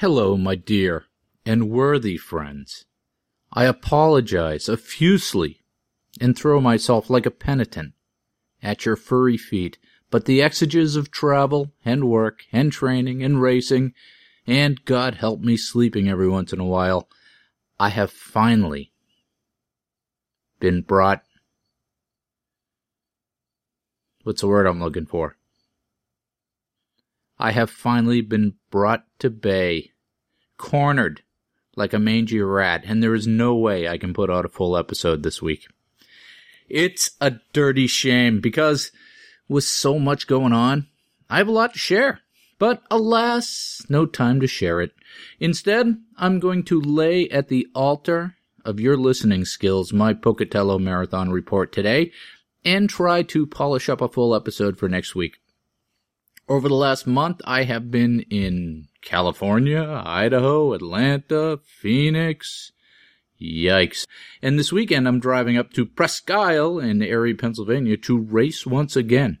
Hello, my dear and worthy friends. I apologize effusely and throw myself like a penitent at your furry feet, but the exiges of travel and work and training and racing, and God help me sleeping every once in a while, I have finally been brought. What's the word I'm looking for? I have finally been brought to bay, cornered like a mangy rat, and there is no way I can put out a full episode this week. It's a dirty shame because with so much going on, I have a lot to share. But alas, no time to share it. Instead, I'm going to lay at the altar of your listening skills my Pocatello Marathon report today and try to polish up a full episode for next week. Over the last month, I have been in California, Idaho, Atlanta, Phoenix, Yikes. And this weekend I'm driving up to Presque Isle in Erie, Pennsylvania to race once again.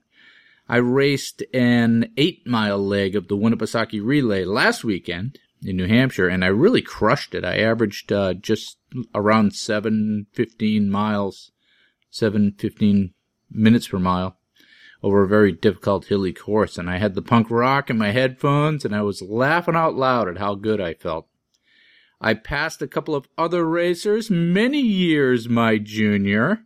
I raced an eight mile leg of the Winnipesaukee Relay last weekend in New Hampshire and I really crushed it. I averaged uh, just around 715 miles, 715 minutes per mile over a very difficult hilly course and I had the punk rock in my headphones and I was laughing out loud at how good I felt. I passed a couple of other racers many years my junior,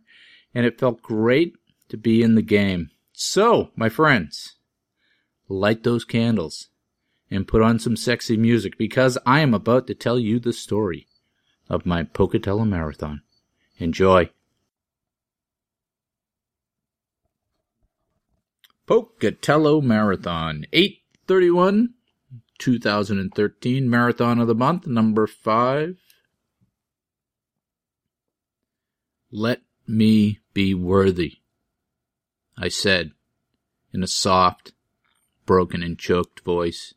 and it felt great to be in the game. So, my friends, light those candles and put on some sexy music because I am about to tell you the story of my Pocatello Marathon. Enjoy. Pocatello Marathon, 831 2013 Marathon of the Month, number five. Let me be worthy, I said in a soft, broken, and choked voice.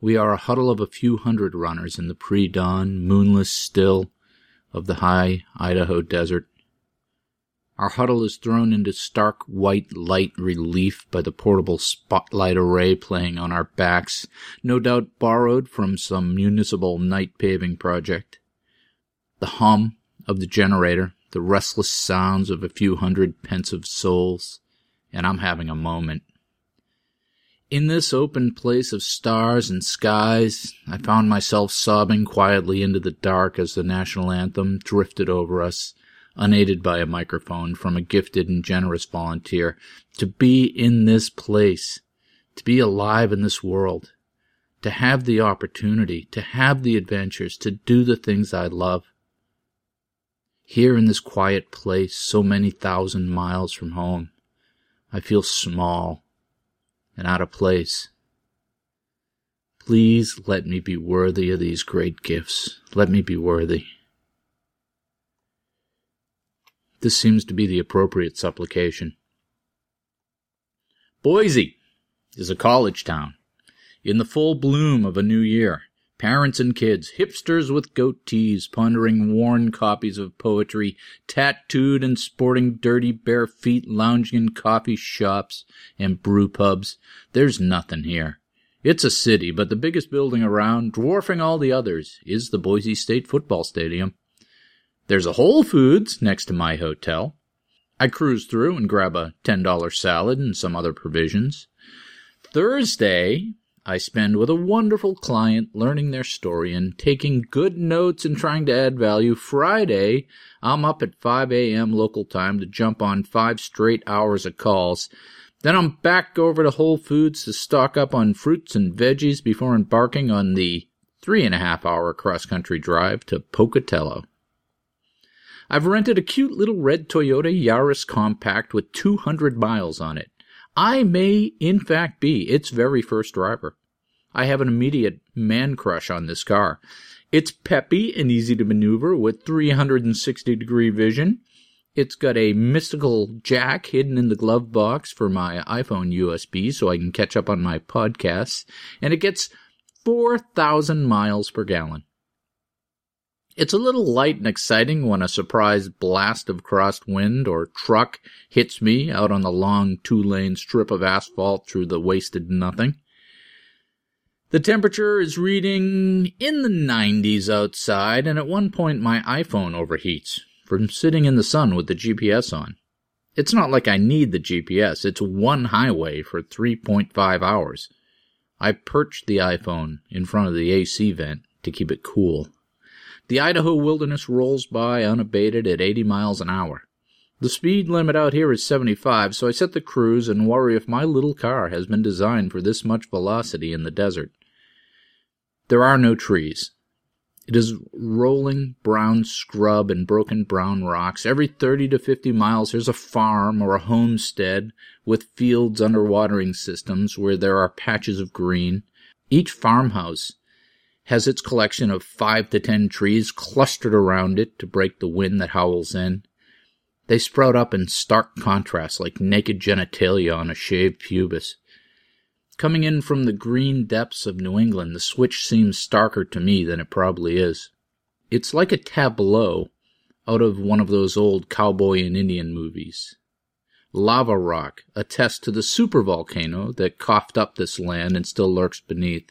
We are a huddle of a few hundred runners in the pre dawn, moonless still of the high Idaho desert. Our huddle is thrown into stark white light relief by the portable spotlight array playing on our backs, no doubt borrowed from some municipal night paving project. The hum of the generator, the restless sounds of a few hundred pensive souls, and I'm having a moment. In this open place of stars and skies, I found myself sobbing quietly into the dark as the national anthem drifted over us unaided by a microphone from a gifted and generous volunteer, to be in this place, to be alive in this world, to have the opportunity, to have the adventures, to do the things I love. Here in this quiet place, so many thousand miles from home, I feel small and out of place. Please let me be worthy of these great gifts. Let me be worthy. This seems to be the appropriate supplication. Boise is a college town. In the full bloom of a new year, parents and kids, hipsters with goatees, pondering worn copies of poetry, tattooed and sporting dirty bare feet, lounging in coffee shops and brew pubs. There's nothing here. It's a city, but the biggest building around, dwarfing all the others, is the Boise State Football Stadium. There's a Whole Foods next to my hotel. I cruise through and grab a $10 salad and some other provisions. Thursday, I spend with a wonderful client learning their story and taking good notes and trying to add value. Friday, I'm up at 5 a.m. local time to jump on five straight hours of calls. Then I'm back over to Whole Foods to stock up on fruits and veggies before embarking on the three and a half hour cross country drive to Pocatello. I've rented a cute little red Toyota Yaris compact with 200 miles on it. I may, in fact, be its very first driver. I have an immediate man crush on this car. It's peppy and easy to maneuver with 360 degree vision. It's got a mystical jack hidden in the glove box for my iPhone USB so I can catch up on my podcasts, and it gets 4,000 miles per gallon. It's a little light and exciting when a surprise blast of crosswind or truck hits me out on the long two lane strip of asphalt through the wasted nothing. The temperature is reading in the 90s outside, and at one point my iPhone overheats from sitting in the sun with the GPS on. It's not like I need the GPS, it's one highway for 3.5 hours. I perched the iPhone in front of the AC vent to keep it cool. The Idaho wilderness rolls by unabated at 80 miles an hour. The speed limit out here is 75, so I set the cruise and worry if my little car has been designed for this much velocity in the desert. There are no trees. It is rolling brown scrub and broken brown rocks. Every 30 to 50 miles there's a farm or a homestead with fields under watering systems where there are patches of green. Each farmhouse has its collection of five to ten trees clustered around it to break the wind that howls in. They sprout up in stark contrast like naked genitalia on a shaved pubis. Coming in from the green depths of New England, the switch seems starker to me than it probably is. It's like a tableau out of one of those old cowboy and Indian movies. Lava rock attests to the supervolcano that coughed up this land and still lurks beneath.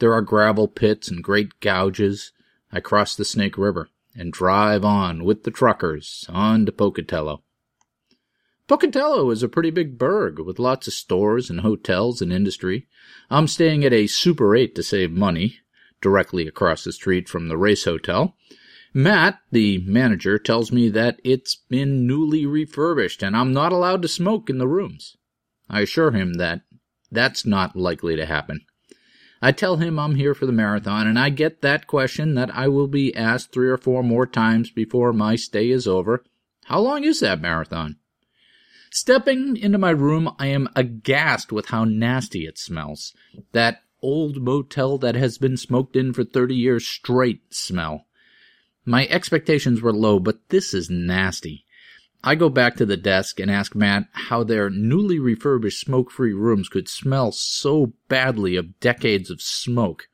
There are gravel pits and great gouges. I cross the Snake River and drive on with the truckers on to Pocatello. Pocatello is a pretty big burg with lots of stores and hotels and industry. I'm staying at a Super 8 to save money, directly across the street from the race hotel. Matt, the manager, tells me that it's been newly refurbished and I'm not allowed to smoke in the rooms. I assure him that that's not likely to happen. I tell him I'm here for the marathon, and I get that question that I will be asked three or four more times before my stay is over. How long is that marathon? Stepping into my room, I am aghast with how nasty it smells. That old motel that has been smoked in for 30 years straight smell. My expectations were low, but this is nasty. I go back to the desk and ask Matt how their newly refurbished smoke free rooms could smell so badly of decades of smoke.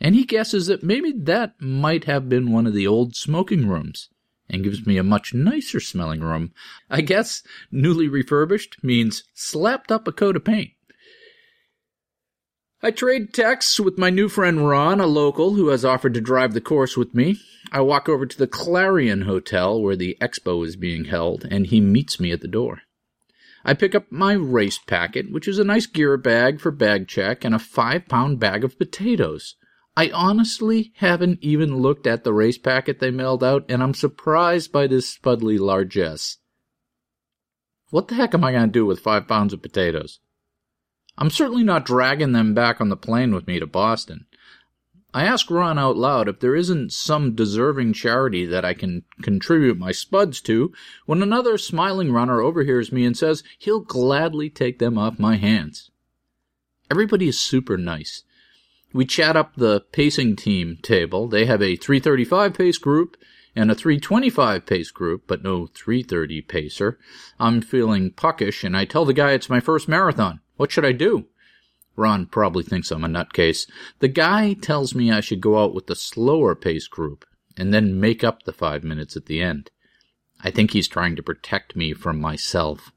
And he guesses that maybe that might have been one of the old smoking rooms and gives me a much nicer smelling room. I guess newly refurbished means slapped up a coat of paint. I trade texts with my new friend Ron, a local who has offered to drive the course with me. I walk over to the Clarion Hotel where the expo is being held, and he meets me at the door. I pick up my race packet, which is a nice gear bag for bag check, and a five pound bag of potatoes. I honestly haven't even looked at the race packet they mailed out, and I'm surprised by this spudly largesse. What the heck am I going to do with five pounds of potatoes? I'm certainly not dragging them back on the plane with me to Boston. I ask Ron out loud if there isn't some deserving charity that I can contribute my spuds to when another smiling runner overhears me and says he'll gladly take them off my hands. Everybody is super nice we chat up the pacing team table. They have a 335 pace group and a 325 pace group, but no 330 pacer. I'm feeling puckish and I tell the guy it's my first marathon. What should I do? Ron probably thinks I'm a nutcase. The guy tells me I should go out with the slower pace group and then make up the five minutes at the end. I think he's trying to protect me from myself.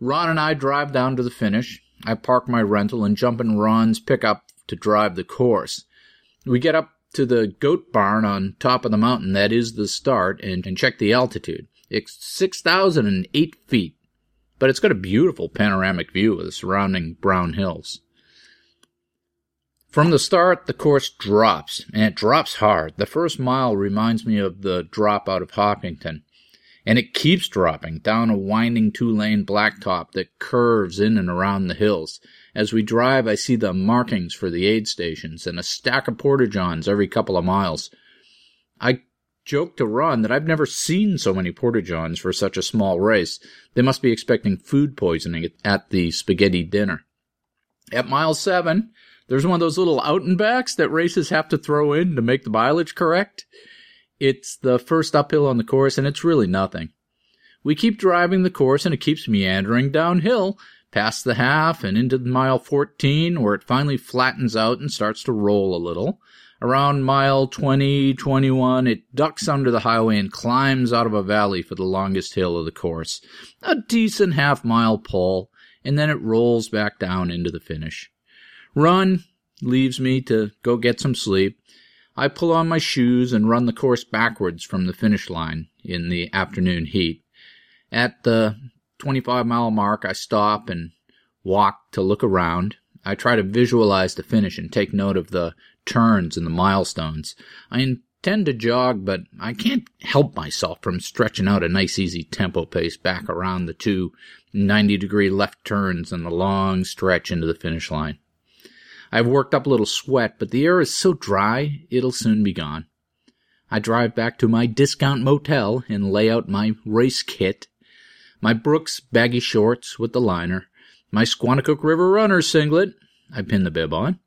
Ron and I drive down to the finish. I park my rental and jump in Ron's pickup to drive the course. We get up to the goat barn on top of the mountain that is the start and, and check the altitude. It's 6,008 feet, but it's got a beautiful panoramic view of the surrounding brown hills. From the start, the course drops, and it drops hard. The first mile reminds me of the drop out of Hopkinton, and it keeps dropping down a winding two lane blacktop that curves in and around the hills. As we drive, I see the markings for the aid stations and a stack of porta-johns every couple of miles. I joke to Ron that I've never seen so many porta-johns for such a small race. They must be expecting food poisoning at the spaghetti dinner. At mile seven, there's one of those little out and backs that races have to throw in to make the mileage correct. It's the first uphill on the course and it's really nothing. We keep driving the course and it keeps meandering downhill past the half and into mile 14 where it finally flattens out and starts to roll a little. Around mile 20, 21, it ducks under the highway and climbs out of a valley for the longest hill of the course. A decent half mile pull, and then it rolls back down into the finish. Ron leaves me to go get some sleep, I pull on my shoes and run the course backwards from the finish line in the afternoon heat. At the 25 mile mark, I stop and walk to look around. I try to visualize the finish and take note of the turns and the milestones. I intend to jog, but I can't help myself from stretching out a nice easy tempo pace back around the two 90 degree left turns and the long stretch into the finish line. I've worked up a little sweat, but the air is so dry it'll soon be gone. I drive back to my discount motel and lay out my race kit, my Brooks baggy shorts with the liner, my Squannacook River Runner singlet, I pin the bib on,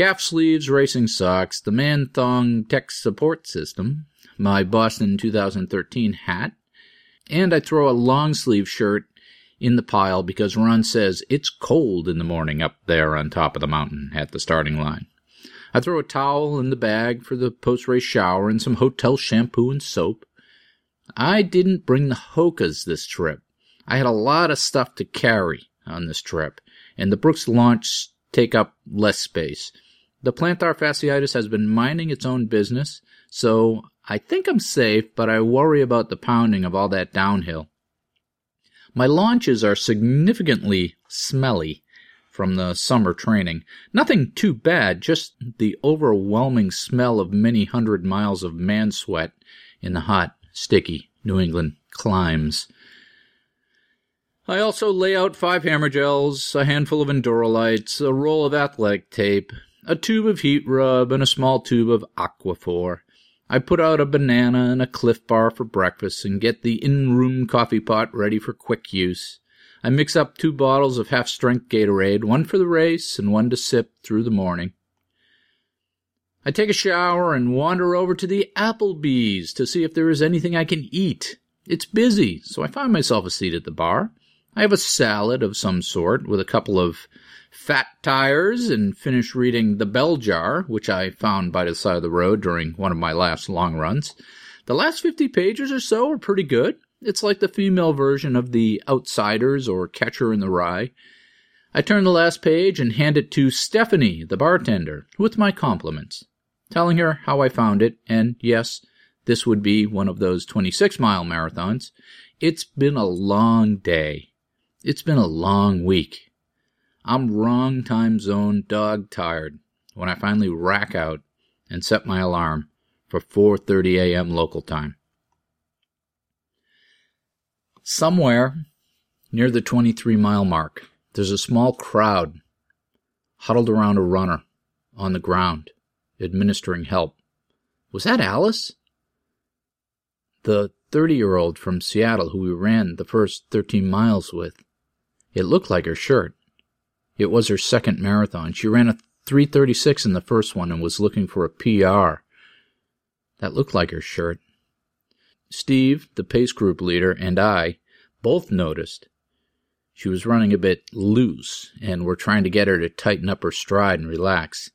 calf sleeves, racing socks, the man thong tech support system, my Boston 2013 hat, and I throw a long sleeve shirt in the pile because Ron says it's cold in the morning up there on top of the mountain at the starting line. I throw a towel in the bag for the post race shower and some hotel shampoo and soap. I didn't bring the Hokas this trip. I had a lot of stuff to carry on this trip, and the Brooks launch take up less space. The plantar fasciitis has been minding its own business, so I think I'm safe, but I worry about the pounding of all that downhill. My launches are significantly smelly from the summer training. Nothing too bad, just the overwhelming smell of many hundred miles of man sweat in the hot, sticky New England climes. I also lay out five hammer gels, a handful of Endurolytes, a roll of athletic tape, a tube of heat rub, and a small tube of Aquaphor. I put out a banana and a Clif bar for breakfast and get the in-room coffee pot ready for quick use. I mix up two bottles of half-strength Gatorade, one for the race and one to sip through the morning. I take a shower and wander over to the Applebee's to see if there is anything I can eat. It's busy, so I find myself a seat at the bar. I have a salad of some sort with a couple of fat tires and finish reading The Bell Jar, which I found by the side of the road during one of my last long runs. The last 50 pages or so are pretty good. It's like the female version of The Outsiders or Catcher in the Rye. I turn the last page and hand it to Stephanie, the bartender, with my compliments, telling her how I found it, and yes, this would be one of those 26 mile marathons. It's been a long day. It's been a long week. I'm wrong time zone dog tired when I finally rack out and set my alarm for 4:30 a.m. local time. Somewhere near the 23 mile mark, there's a small crowd huddled around a runner on the ground, administering help. Was that Alice? The 30 year old from Seattle who we ran the first 13 miles with. It looked like her shirt. It was her second marathon. She ran a 336 in the first one and was looking for a PR. That looked like her shirt. Steve, the pace group leader, and I both noticed she was running a bit loose, and we're trying to get her to tighten up her stride and relax.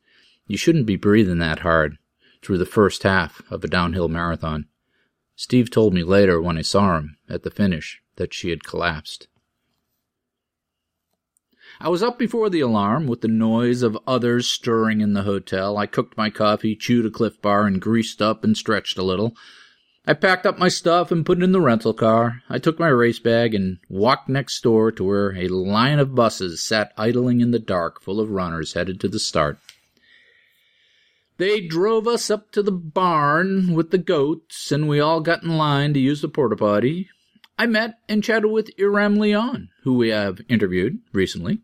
You shouldn't be breathing that hard through the first half of a downhill marathon. Steve told me later when I saw him at the finish that she had collapsed. I was up before the alarm, with the noise of others stirring in the hotel. I cooked my coffee, chewed a Clif bar, and greased up and stretched a little. I packed up my stuff and put it in the rental car. I took my race bag and walked next door to where a line of buses sat idling in the dark, full of runners headed to the start. They drove us up to the barn with the goats, and we all got in line to use the porta potty. I met and chatted with Iram Leon, who we have interviewed recently.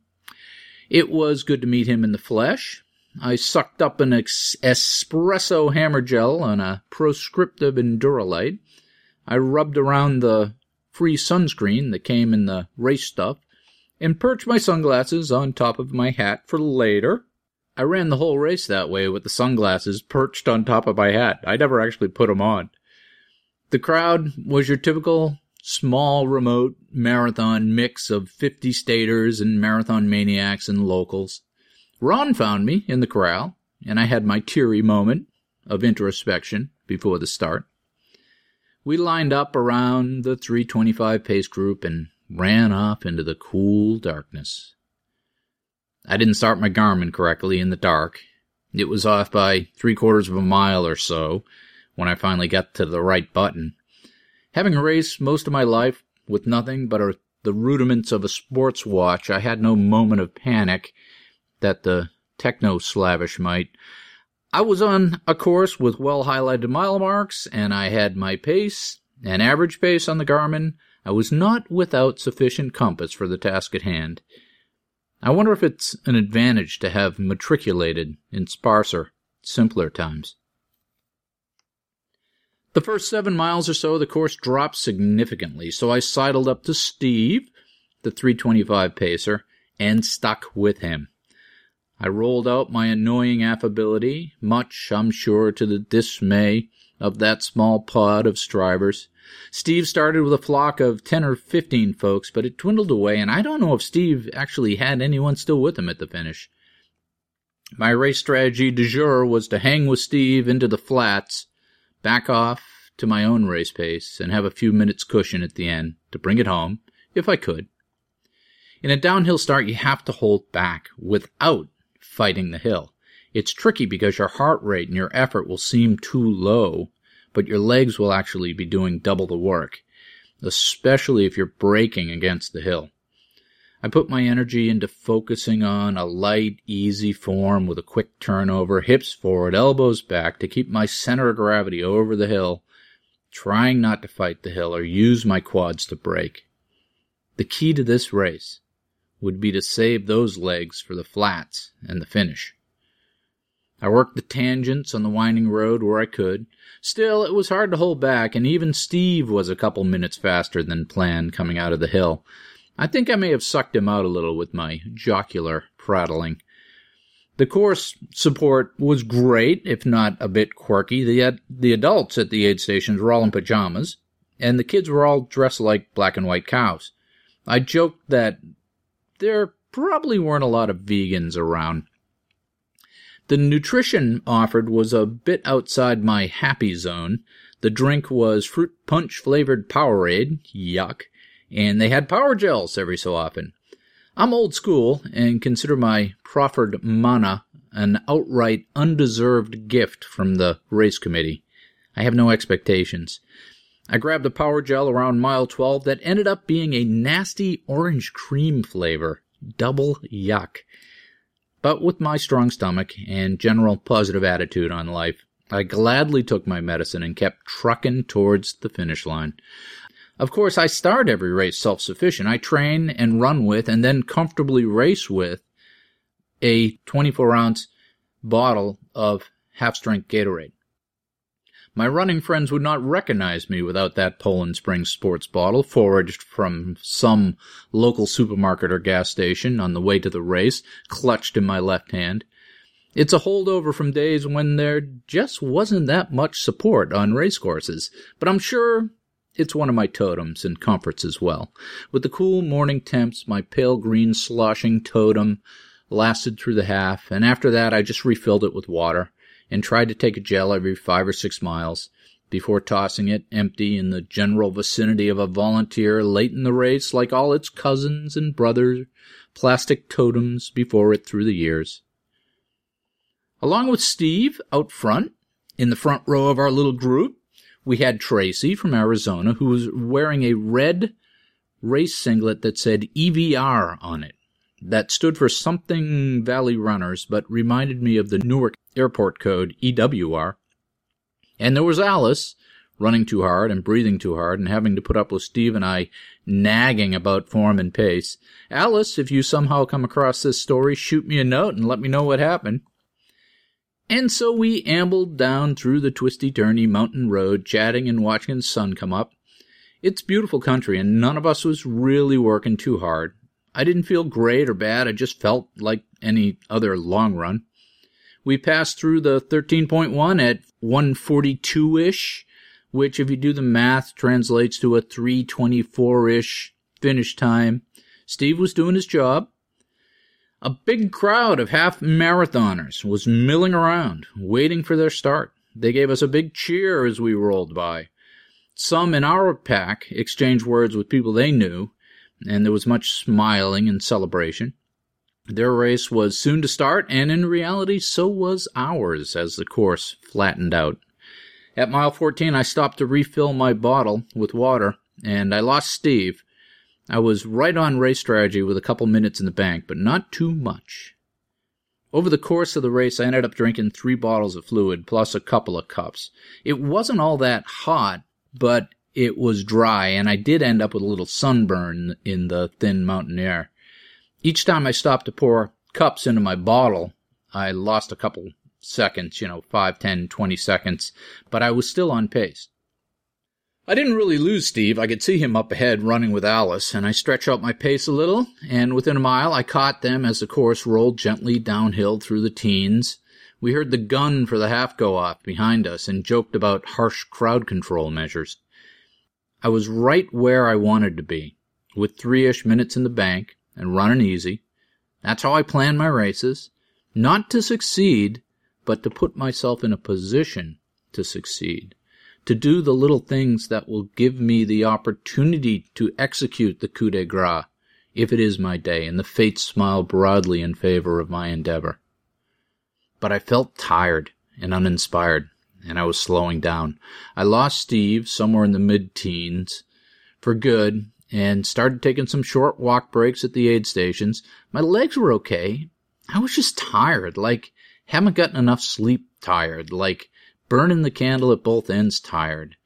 It was good to meet him in the flesh. I sucked up an ex- espresso hammer gel on a proscriptive Endurolyte. I rubbed around the free sunscreen that came in the race stuff and perched my sunglasses on top of my hat for later. I ran the whole race that way with the sunglasses perched on top of my hat. I never actually put them on. The crowd was your typical small remote marathon mix of 50 staters and marathon maniacs and locals. Ron found me in the corral, and I had my teary moment of introspection before the start. We lined up around the 325 pace group and ran off into the cool darkness. I didn't start my Garmin correctly in the dark. It was off by three quarters of a mile or so when I finally got to the right button. Having raced most of my life with nothing but a, the rudiments of a sports watch, I had no moment of panic that the techno slavish might. I was on a course with well highlighted mile marks, and I had my pace, an average pace on the Garmin. I was not without sufficient compass for the task at hand. I wonder if it's an advantage to have matriculated in sparser, simpler times. The first seven miles or so, the course dropped significantly, so I sidled up to Steve, the 325 pacer, and stuck with him. I rolled out my annoying affability, much, I'm sure, to the dismay of that small pod of strivers. Steve started with a flock of 10 or 15 folks, but it dwindled away, and I don't know if Steve actually had anyone still with him at the finish. My race strategy du jour was to hang with Steve into the flats back off to my own race pace, and have a few minutes cushion at the end to bring it home, if I could. In a downhill start, you have to hold back without fighting the hill. It's tricky because your heart rate and your effort will seem too low, but your legs will actually be doing double the work, especially if you're braking against the hill. I put my energy into focusing on a light, easy form with a quick turnover, hips forward, elbows back to keep my center of gravity over the hill, trying not to fight the hill or use my quads to break. The key to this race would be to save those legs for the flats and the finish. I worked the tangents on the winding road where I could. Still, it was hard to hold back, and even Steve was a couple minutes faster than planned coming out of the hill. I think I may have sucked him out a little with my jocular prattling. The course support was great, if not a bit quirky. The, the adults at the aid stations were all in pajamas, and the kids were all dressed like black and white cows. I joked that there probably weren't a lot of vegans around. The nutrition offered was a bit outside my happy zone. The drink was fruit punch flavored Powerade, yuck, and they had power gels every so often. I'm old school and consider my proffered mana an outright undeserved gift from the race committee. I have no expectations. I grabbed a power gel around mile 12 that ended up being a nasty orange cream flavor. Double yuck. But with my strong stomach and general positive attitude on life, I gladly took my medicine and kept trucking towards the finish line. Of course, I start every race self sufficient. I train and run with and then comfortably race with a 24 ounce bottle of half strength Gatorade. My running friends would not recognize me without that Poland Springs sports bottle foraged from some local supermarket or gas station on the way to the race, clutched in my left hand. It's a holdover from days when there just wasn't that much support on racecourses, but I'm sure it's one of my totems and comforts as well. With the cool morning temps, my pale green sloshing totem lasted through the half, and after that I just refilled it with water and tried to take a gel every five or six miles before tossing it empty in the general vicinity of a volunteer late in the race like all its cousins and brothers, plastic totems before it through the years. Along with Steve out front, in the front row of our little group, we had Tracy from Arizona who was wearing a red race singlet that said EVR on it. That stood for something Valley Runners, but reminded me of the Newark airport code EWR. And there was Alice, running too hard and breathing too hard and having to put up with Steve and I nagging about form and pace. Alice, if you somehow come across this story, shoot me a note and let me know what happened. And so we ambled down through the twisty turny mountain road, chatting and watching the sun come up. It's beautiful country, and none of us was really working too hard. I didn't feel great or bad, I just felt like any other long run. We passed through the 13.1 at 142 ish, which, if you do the math, translates to a 324 ish finish time. Steve was doing his job. A big crowd of half marathoners was milling around, waiting for their start. They gave us a big cheer as we rolled by. Some in our pack exchanged words with people they knew, and there was much smiling and celebration. Their race was soon to start, and in reality, so was ours as the course flattened out. At mile 14, I stopped to refill my bottle with water, and I lost Steve. I was right on race strategy with a couple minutes in the bank, but not too much. Over the course of the race, I ended up drinking three bottles of fluid plus a couple of cups. It wasn't all that hot, but it was dry, and I did end up with a little sunburn in the thin mountain air. Each time I stopped to pour cups into my bottle, I lost a couple seconds, you know, 5, 10, 20 seconds, but I was still on pace. I didn't really lose Steve. I could see him up ahead running with Alice, and I stretched out my pace a little, and within a mile I caught them as the course rolled gently downhill through the teens. We heard the gun for the half go off behind us and joked about harsh crowd control measures. I was right where I wanted to be, with three ish minutes in the bank and running easy. That's how I plan my races. Not to succeed, but to put myself in a position to succeed to do the little things that will give me the opportunity to execute the coup de grace, if it is my day, and the fates smile broadly in favor of my endeavor. But I felt tired and uninspired, and I was slowing down. I lost Steve somewhere in the mid teens for good and started taking some short walk breaks at the aid stations. My legs were okay. I was just tired, like haven't gotten enough sleep tired, like burning the candle at both ends tired.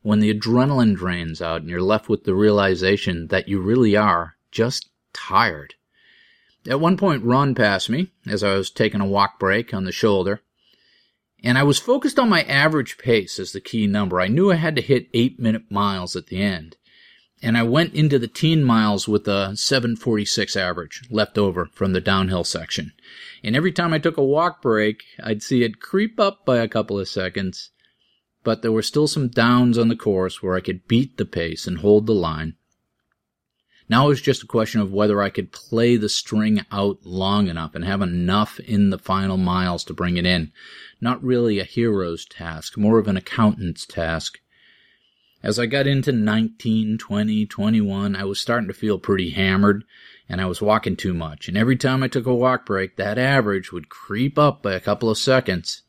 When the adrenaline drains out and you're left with the realization that you really are just tired. At one point, Ron passed me as I was taking a walk break on the shoulder, and I was focused on my average pace as the key number. I knew I had to hit eight minute miles at the end and I went into the teen miles with a 746 average left over from the downhill section. And every time I took a walk break, I'd see it creep up by a couple of seconds. But there were still some downs on the course where I could beat the pace and hold the line. Now it was just a question of whether I could play the string out long enough and have enough in the final miles to bring it in. Not really a hero's task, more of an accountant's task. As I got into 19, 20, 21, I was starting to feel pretty hammered and I was walking too much. And every time I took a walk break, that average would creep up by a couple of seconds.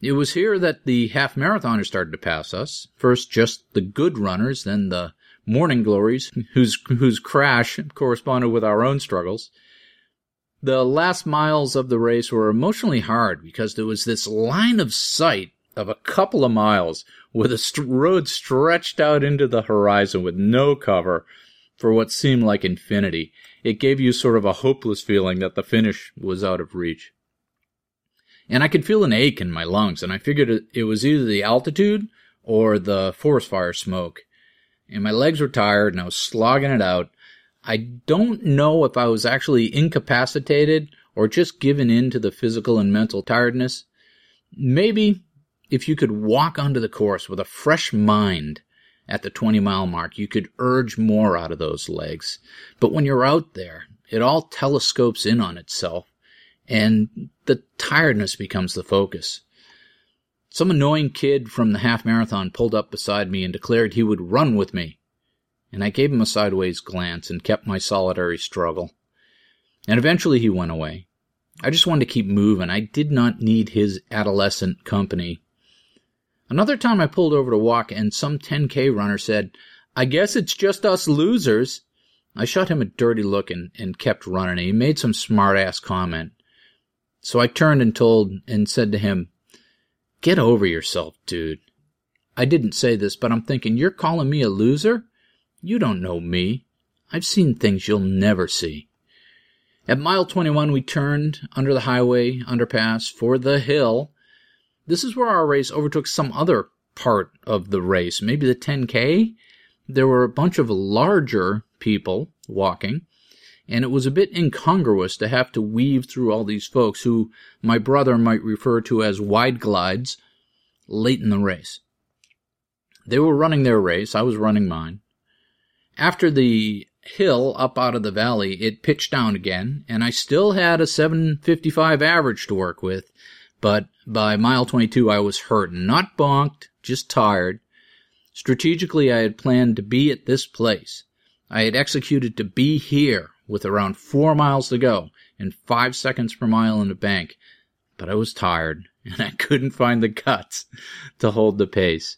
It was here that the half marathoners started to pass us. First, just the good runners, then the morning glories, whose, whose crash corresponded with our own struggles. The last miles of the race were emotionally hard because there was this line of sight of a couple of miles with a st- road stretched out into the horizon with no cover for what seemed like infinity. It gave you sort of a hopeless feeling that the finish was out of reach. And I could feel an ache in my lungs, and I figured it was either the altitude or the forest fire smoke. And my legs were tired, and I was slogging it out. I don't know if I was actually incapacitated or just given in to the physical and mental tiredness. Maybe if you could walk onto the course with a fresh mind at the 20 mile mark, you could urge more out of those legs. But when you're out there, it all telescopes in on itself and the tiredness becomes the focus. Some annoying kid from the half marathon pulled up beside me and declared he would run with me. And I gave him a sideways glance and kept my solitary struggle. And eventually he went away. I just wanted to keep moving. I did not need his adolescent company Another time I pulled over to walk and some 10K runner said, I guess it's just us losers. I shot him a dirty look and, and kept running. He made some smart ass comment. So I turned and told and said to him, Get over yourself, dude. I didn't say this, but I'm thinking, you're calling me a loser? You don't know me. I've seen things you'll never see. At mile 21, we turned under the highway underpass for the hill this is where our race overtook some other part of the race, maybe the 10K. There were a bunch of larger people walking, and it was a bit incongruous to have to weave through all these folks who my brother might refer to as wide glides late in the race. They were running their race, I was running mine. After the hill up out of the valley, it pitched down again, and I still had a 755 average to work with, but by mile 22, I was hurt, not bonked, just tired. Strategically, I had planned to be at this place. I had executed to be here with around four miles to go and five seconds per mile in the bank, but I was tired and I couldn't find the guts to hold the pace.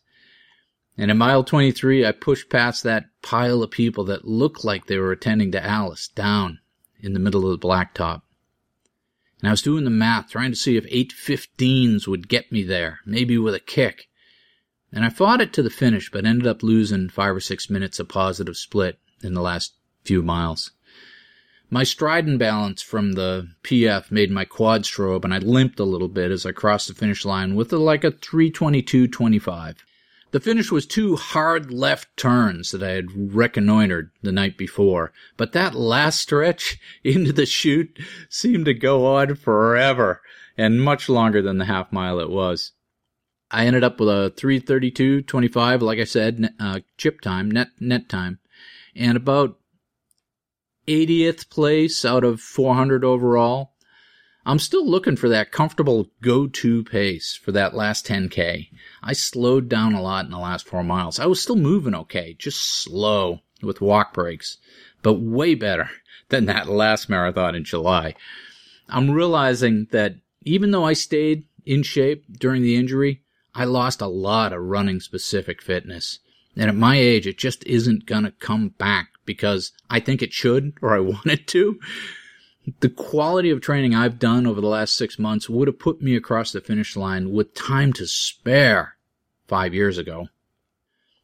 And in mile 23, I pushed past that pile of people that looked like they were attending to Alice down in the middle of the blacktop. And I was doing the math, trying to see if 815s would get me there, maybe with a kick. And I fought it to the finish, but ended up losing five or six minutes of positive split in the last few miles. My stride and balance from the PF made my quad strobe, and I limped a little bit as I crossed the finish line with a, like a 322.25. The finish was two hard left turns that I had reconnoitered the night before, but that last stretch into the chute seemed to go on forever, and much longer than the half mile it was. I ended up with a 332.25, like I said, uh, chip time, net, net time, and about 80th place out of 400 overall. I'm still looking for that comfortable go-to pace for that last 10K. I slowed down a lot in the last four miles. I was still moving okay, just slow with walk breaks, but way better than that last marathon in July. I'm realizing that even though I stayed in shape during the injury, I lost a lot of running specific fitness. And at my age, it just isn't gonna come back because I think it should or I want it to. The quality of training I've done over the last six months would have put me across the finish line with time to spare five years ago.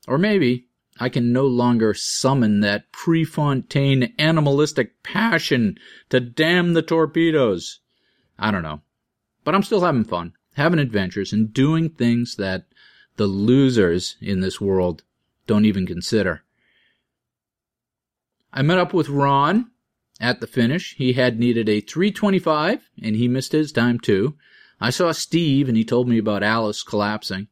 Or maybe I can no longer summon that Prefontaine animalistic passion to damn the torpedoes. I don't know. But I'm still having fun, having adventures, and doing things that the losers in this world don't even consider. I met up with Ron at the finish. He had needed a 325 and he missed his time too. I saw Steve and he told me about Alice collapsing.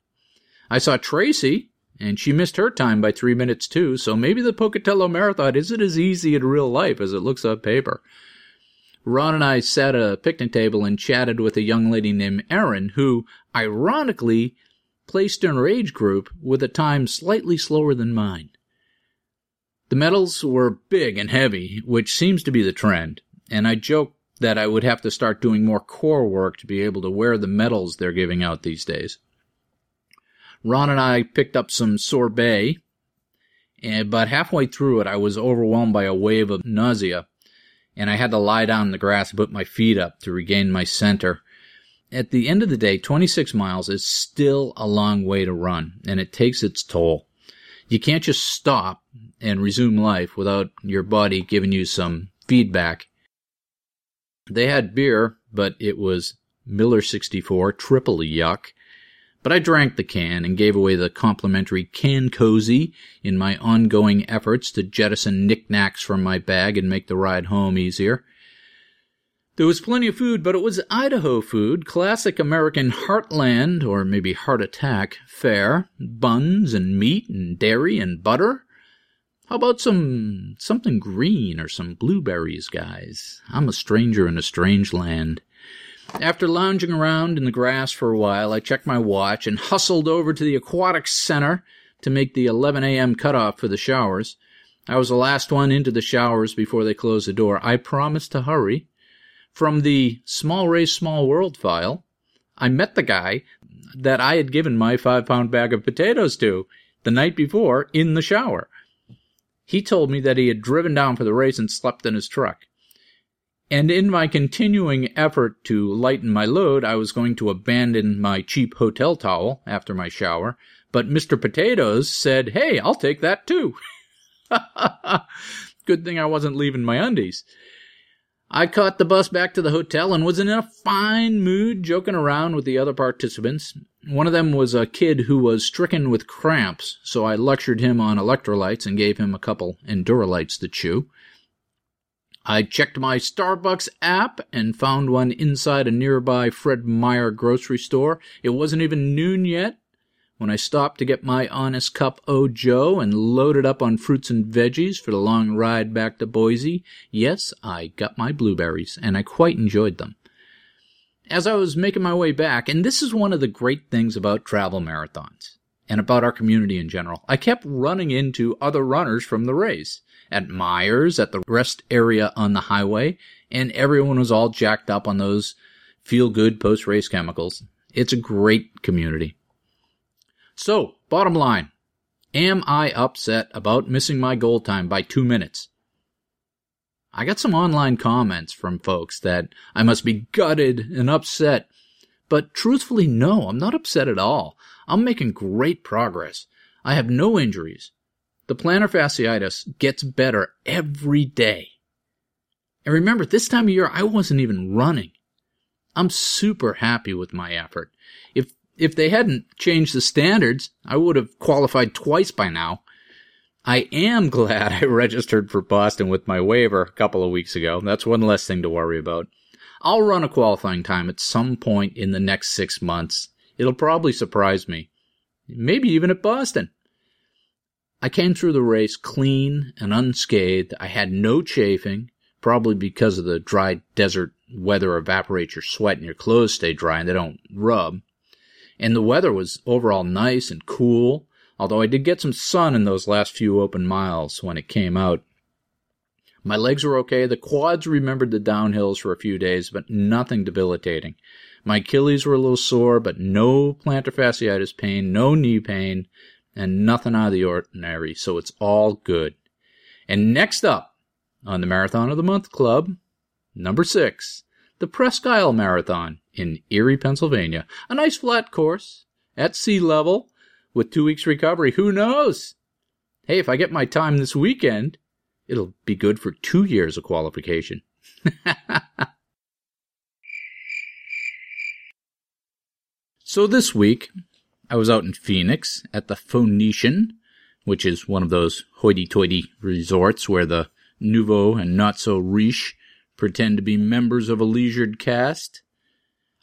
I saw Tracy and she missed her time by three minutes too, so maybe the Pocatello Marathon isn't as easy in real life as it looks on paper. Ron and I sat at a picnic table and chatted with a young lady named Erin, who, ironically, placed in her age group with a time slightly slower than mine. The medals were big and heavy, which seems to be the trend, and I joked that I would have to start doing more core work to be able to wear the medals they're giving out these days. Ron and I picked up some sorbet, and but halfway through it, I was overwhelmed by a wave of nausea, and I had to lie down in the grass and put my feet up to regain my center. At the end of the day, 26 miles is still a long way to run, and it takes its toll. You can't just stop and resume life without your body giving you some feedback. They had beer, but it was Miller 64 triple yuck. But I drank the can and gave away the complimentary can cozy in my ongoing efforts to jettison knickknacks from my bag and make the ride home easier. There was plenty of food, but it was Idaho food, classic American heartland, or maybe heart attack, fare, buns and meat and dairy and butter. How about some something green or some blueberries, guys? I'm a stranger in a strange land. After lounging around in the grass for a while, I checked my watch and hustled over to the aquatic center to make the 11 a.m. cutoff for the showers. I was the last one into the showers before they closed the door. I promised to hurry. From the Small Race Small World file, I met the guy that I had given my five pound bag of potatoes to the night before in the shower. He told me that he had driven down for the race and slept in his truck. And in my continuing effort to lighten my load, I was going to abandon my cheap hotel towel after my shower, but Mr. Potatoes said, Hey, I'll take that too. Good thing I wasn't leaving my undies. I caught the bus back to the hotel and was in a fine mood joking around with the other participants. One of them was a kid who was stricken with cramps, so I lectured him on electrolytes and gave him a couple Endurolytes to chew. I checked my Starbucks app and found one inside a nearby Fred Meyer grocery store. It wasn't even noon yet, when I stopped to get my honest cup o' joe and loaded up on fruits and veggies for the long ride back to Boise, yes, I got my blueberries, and I quite enjoyed them. As I was making my way back, and this is one of the great things about travel marathons, and about our community in general. I kept running into other runners from the race at Myers, at the rest area on the highway, and everyone was all jacked up on those feel good post race chemicals. It's a great community. So, bottom line, am I upset about missing my goal time by two minutes? I got some online comments from folks that I must be gutted and upset. But truthfully, no, I'm not upset at all. I'm making great progress. I have no injuries. The plantar fasciitis gets better every day. And remember, this time of year, I wasn't even running. I'm super happy with my effort. If if they hadn't changed the standards, I would have qualified twice by now. I am glad I registered for Boston with my waiver a couple of weeks ago. That's one less thing to worry about. I'll run a qualifying time at some point in the next six months. It'll probably surprise me. Maybe even at Boston. I came through the race clean and unscathed. I had no chafing, probably because of the dry desert weather evaporates your sweat and your clothes stay dry and they don't rub. And the weather was overall nice and cool, although I did get some sun in those last few open miles when it came out. My legs were okay. The quads remembered the downhills for a few days, but nothing debilitating. My Achilles were a little sore, but no plantar fasciitis pain, no knee pain, and nothing out of the ordinary, so it's all good. And next up on the Marathon of the Month Club, number six, the Presque Isle Marathon in Erie, Pennsylvania. A nice flat course at sea level with two weeks recovery. Who knows? Hey, if I get my time this weekend, it'll be good for two years of qualification. so this week, I was out in Phoenix at the Phoenician, which is one of those hoity-toity resorts where the nouveau and not so riche pretend to be members of a leisured caste.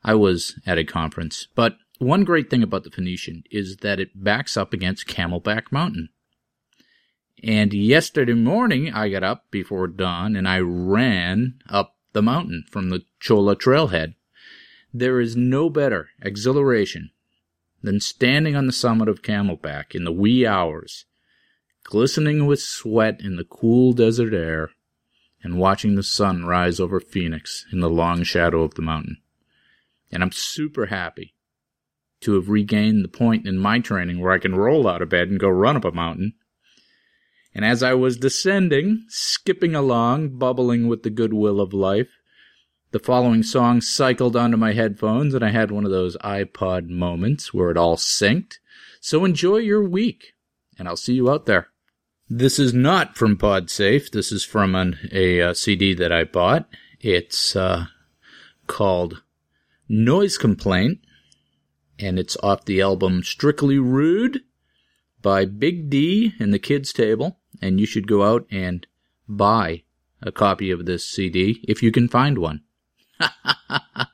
I was at a conference, but one great thing about the Phoenician is that it backs up against Camelback Mountain. And yesterday morning, I got up before dawn and I ran up the mountain from the Cholla trailhead. There is no better exhilaration than standing on the summit of Camelback in the wee hours, glistening with sweat in the cool desert air, and watching the sun rise over Phoenix in the long shadow of the mountain. And I'm super happy to have regained the point in my training where I can roll out of bed and go run up a mountain and as I was descending, skipping along, bubbling with the goodwill of life, the following song cycled onto my headphones, and I had one of those iPod moments where it all synced. So enjoy your week, and I'll see you out there. This is not from PodSafe. This is from an, a, a uh, CD that I bought. It's uh, called Noise Complaint, and it's off the album Strictly Rude by Big D and the Kids Table and you should go out and buy a copy of this CD if you can find one.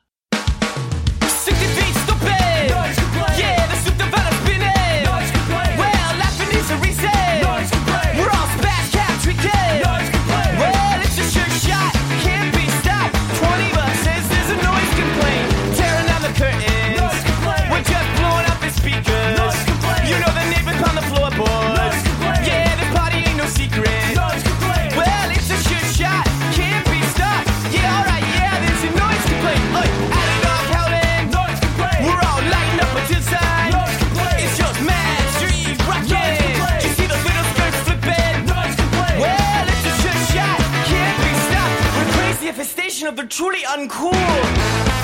of the truly uncool.